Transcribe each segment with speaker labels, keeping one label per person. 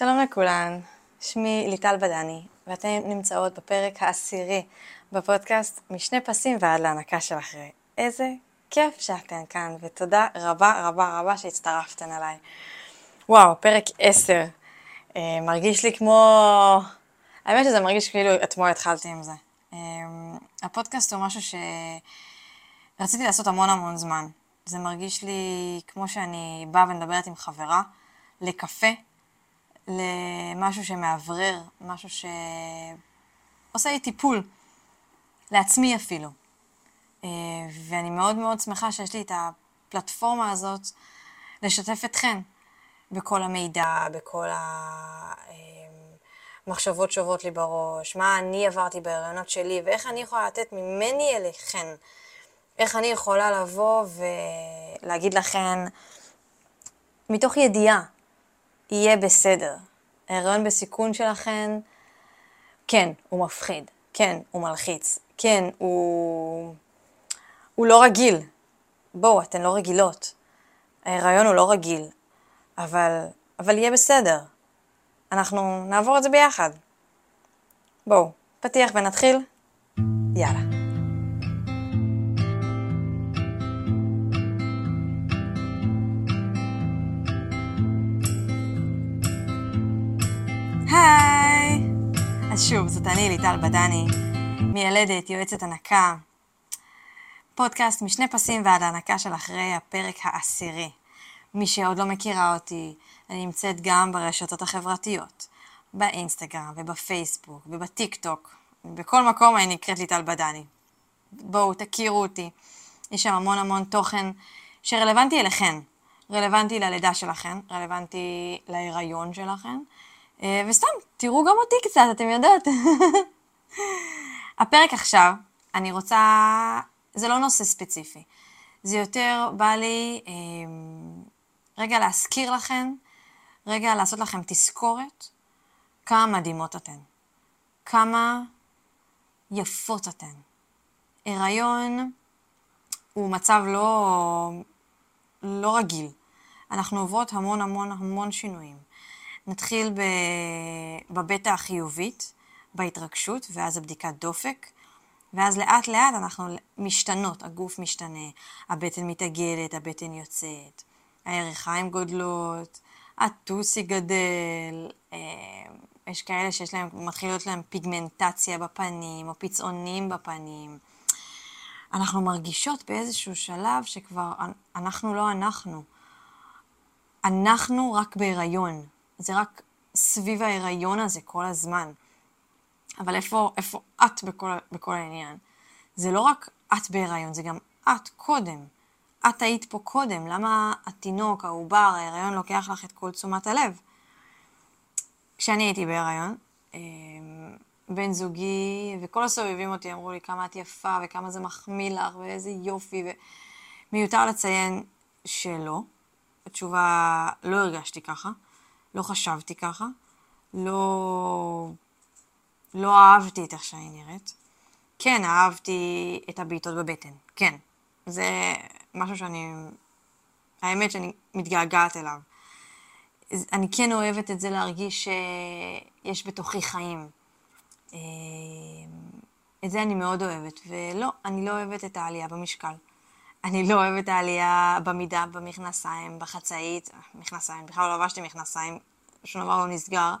Speaker 1: שלום לכולן, שמי ליטל בדני, ואתן נמצאות בפרק העשירי בפודקאסט משני פסים ועד להנקה של אחרי. איזה כיף שאתן כאן, ותודה רבה רבה רבה שהצטרפתן אליי. וואו, פרק 10. אה, מרגיש לי כמו... האמת שזה מרגיש כאילו אתמול התחלתי עם זה. אה, הפודקאסט הוא משהו שרציתי לעשות המון המון זמן. זה מרגיש לי כמו שאני באה ומדברת עם חברה לקפה, למשהו שמאוורר, משהו שעושה לי טיפול, לעצמי אפילו. אה, ואני מאוד מאוד שמחה שיש לי את הפלטפורמה הזאת לשתף אתכן בכל המידע, בכל המחשבות שעוברות לי בראש, מה אני עברתי בהריונות שלי ואיך אני יכולה לתת ממני אליכן. איך אני יכולה לבוא ולהגיד לכן, מתוך ידיעה, יהיה בסדר. ההיריון בסיכון שלכן, כן, הוא מפחיד, כן, הוא מלחיץ, כן, הוא, הוא לא רגיל. בואו, אתן לא רגילות. ההיריון הוא לא רגיל, אבל, אבל יהיה בסדר. אנחנו נעבור את זה ביחד. בואו, פתיח ונתחיל? יאללה. שוב, זאת אני, ליטל בדני, מיילדת, יועצת הנקה. פודקאסט משני פסים ועד ההנקה של אחרי הפרק העשירי. מי שעוד לא מכירה אותי, אני נמצאת גם ברשתות החברתיות, באינסטגרם ובפייסבוק ובטיק טוק. בכל מקום אני נקראת ליטל בדני. בואו, תכירו אותי. יש שם המון המון תוכן שרלוונטי אליכן. רלוונטי ללידה שלכן, רלוונטי להיריון שלכן, אה, וסתם, תראו גם אותי קצת, אתם יודעות. הפרק עכשיו, אני רוצה, זה לא נושא ספציפי, זה יותר בא לי אה, רגע להזכיר לכם, רגע לעשות לכם תזכורת, כמה מדהימות אתן, כמה יפות אתן. הריון הוא מצב לא, לא רגיל. אנחנו עוברות המון המון המון שינויים. נתחיל בבטא החיובית, בהתרגשות, ואז הבדיקת דופק, ואז לאט לאט אנחנו משתנות, הגוף משתנה, הבטן מתעגלת, הבטן יוצאת, הירכיים גודלות, הטוסי גדל, אה, יש כאלה שיש להם, מתחיל להיות להם פיגמנטציה בפנים, או פצעונים בפנים. אנחנו מרגישות באיזשהו שלב שכבר אנחנו לא אנחנו. אנחנו רק בהיריון. זה רק סביב ההיריון הזה כל הזמן. אבל איפה, איפה את בכל, בכל העניין? זה לא רק את בהיריון, זה גם את קודם. את היית פה קודם, למה התינוק, העובר, ההיריון לוקח לך את כל תשומת הלב? כשאני הייתי בהיריון, אמ, בן זוגי וכל הסובבים אותי אמרו לי כמה את יפה וכמה זה מחמיא לך ואיזה יופי ומיותר לציין שלא. התשובה, לא הרגשתי ככה. לא חשבתי ככה, לא, לא אהבתי את איך שאני נראית. כן, אהבתי את הבעיטות בבטן, כן. זה משהו שאני, האמת שאני מתגעגעת אליו. אני כן אוהבת את זה להרגיש שיש בתוכי חיים. אה, את זה אני מאוד אוהבת, ולא, אני לא אוהבת את העלייה במשקל. אני לא אוהבת העלייה במידה, במכנסיים, בחצאית, מכנסיים, בכלל לא לבשתי מכנסיים, שום דבר לא נסגר.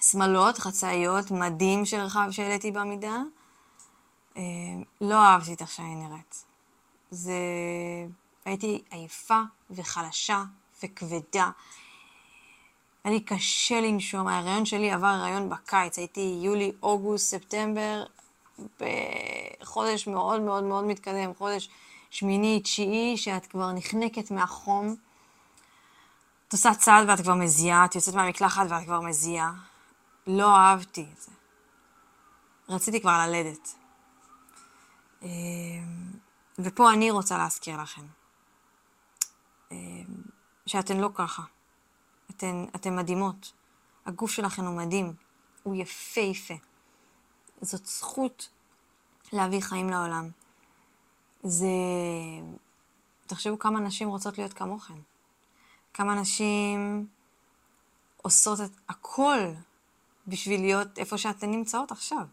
Speaker 1: שמאלות, חצאיות, מדים שרחב שהעליתי במידה. אה, לא אהבתי את איך שאני נראית. זה... הייתי עייפה וחלשה וכבדה. היה לי קשה לנשום, ההיריון שלי עבר הריון בקיץ, הייתי יולי, אוגוסט, ספטמבר, בחודש מאוד מאוד מאוד מתקדם, חודש שמיני, תשיעי, שאת כבר נחנקת מהחום. את עושה צעד ואת כבר מזיעה, את יוצאת מהמקלחת ואת כבר מזיעה. לא אהבתי את זה. רציתי כבר ללדת. אמ, ופה אני רוצה להזכיר לכם, אמ, שאתן לא ככה. אתן, אתן מדהימות. הגוף שלכם הוא מדהים. הוא יפהפה. זאת זכות להביא חיים לעולם. זה... תחשבו כמה נשים רוצות להיות כמוכן. כמה נשים עושות את הכל בשביל להיות איפה שאתן נמצאות עכשיו.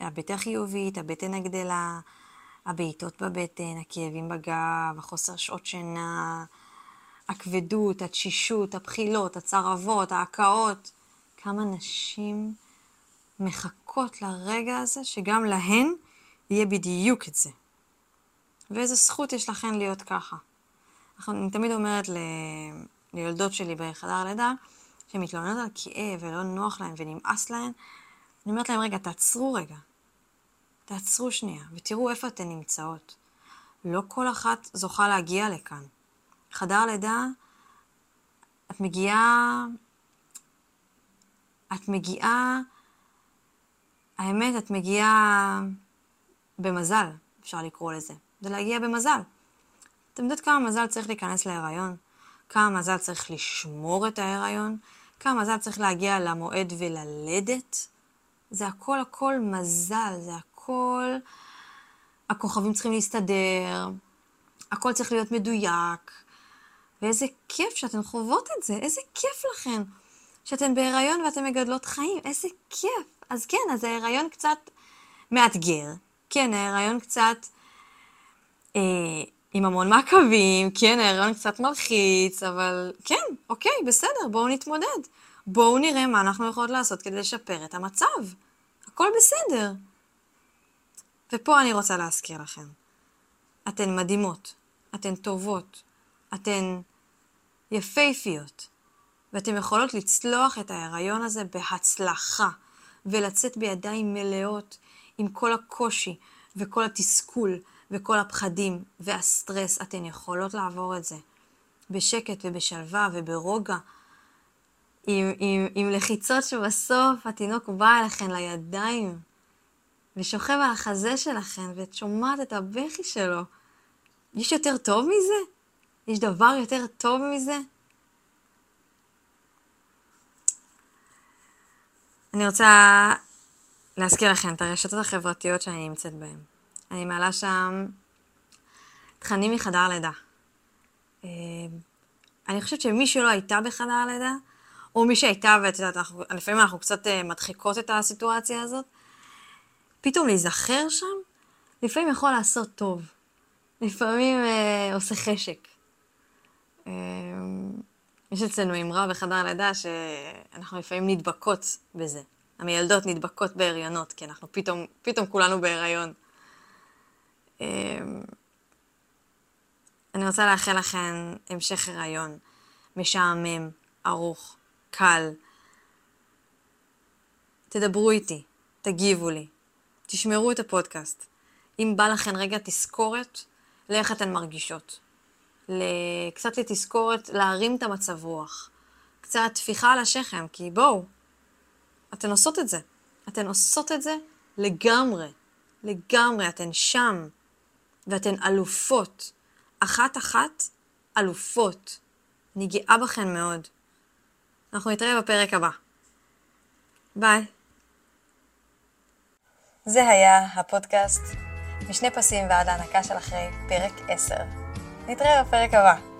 Speaker 1: הבטן חיובית, הבטן הגדלה, הבעיטות בבטן, הכאבים בגב, החוסר שעות שינה, הכבדות, התשישות, הבחילות, הצרבות, ההקאות. כמה נשים מחכות לרגע הזה שגם להן יהיה בדיוק את זה. ואיזה זכות יש לכן להיות ככה. אני תמיד אומרת ל... ליולדות שלי בחדר לידה, שמתלוננות על כאב ולא נוח להן ונמאס להן, אני אומרת להן, רגע, תעצרו רגע. תעצרו שנייה ותראו איפה אתן נמצאות. לא כל אחת זוכה להגיע לכאן. חדר לידה, את מגיעה... את מגיעה... האמת, את מגיעה במזל, אפשר לקרוא לזה. זה להגיע במזל. אתם יודעות כמה מזל צריך להיכנס להיריון? כמה מזל צריך לשמור את ההיריון? כמה מזל צריך להגיע למועד וללדת? זה הכל הכל מזל, זה הכל... הכוכבים צריכים להסתדר, הכל צריך להיות מדויק. ואיזה כיף שאתן חוות את זה, איזה כיף לכן שאתן בהיריון ואתן מגדלות חיים, איזה כיף. אז כן, אז ההיריון קצת מאתגר, כן, ההיריון קצת אה, עם המון מעקבים, כן, ההיריון קצת מלחיץ, אבל כן, אוקיי, בסדר, בואו נתמודד. בואו נראה מה אנחנו יכולות לעשות כדי לשפר את המצב. הכל בסדר. ופה אני רוצה להזכיר לכם, אתן מדהימות, אתן טובות, אתן יפייפיות, ואתן יכולות לצלוח את ההיריון הזה בהצלחה, ולצאת בידיים מלאות עם כל הקושי וכל התסכול וכל הפחדים והסטרס. אתן יכולות לעבור את זה בשקט ובשלווה וברוגע, עם, עם, עם לחיצות שבסוף התינוק בא אליכן לידיים ושוכב על החזה שלכן ואת שומעת את הבכי שלו. יש יותר טוב מזה? יש דבר יותר טוב מזה? אני רוצה להזכיר לכם את הרשתות החברתיות שאני נמצאת בהן. אני מעלה שם תכנים מחדר לידה. אה, אני חושבת שמי שלא הייתה בחדר לידה, או מי שהייתה, ואת יודעת, לפעמים אנחנו קצת אה, מדחיקות את הסיטואציה הזאת, פתאום להיזכר שם, לפעמים יכול לעשות טוב. לפעמים אה, עושה חשק. אה, יש אצלנו אמרה בחדר לידה שאנחנו לפעמים נדבקות בזה. המילדות נדבקות בהריונות, כי אנחנו פתאום, פתאום כולנו בהריון. אה, אני רוצה לאחל לכם המשך הריון משעמם, ארוך, קל. תדברו איתי, תגיבו לי, תשמרו את הפודקאסט. אם בא לכם רגע תזכורת לאיך אתן מרגישות. קצת לתזכורת להרים את המצב רוח. קצת טפיחה על השכם, כי בואו, אתן עושות את זה. אתן עושות את זה לגמרי. לגמרי, אתן שם. ואתן אלופות. אחת-אחת אלופות. אני גאה בכן מאוד. אנחנו נתראה בפרק הבא. ביי. זה היה הפודקאסט משני פסים ועד ההנקה של אחרי פרק 10. נתראה בפרק הבא.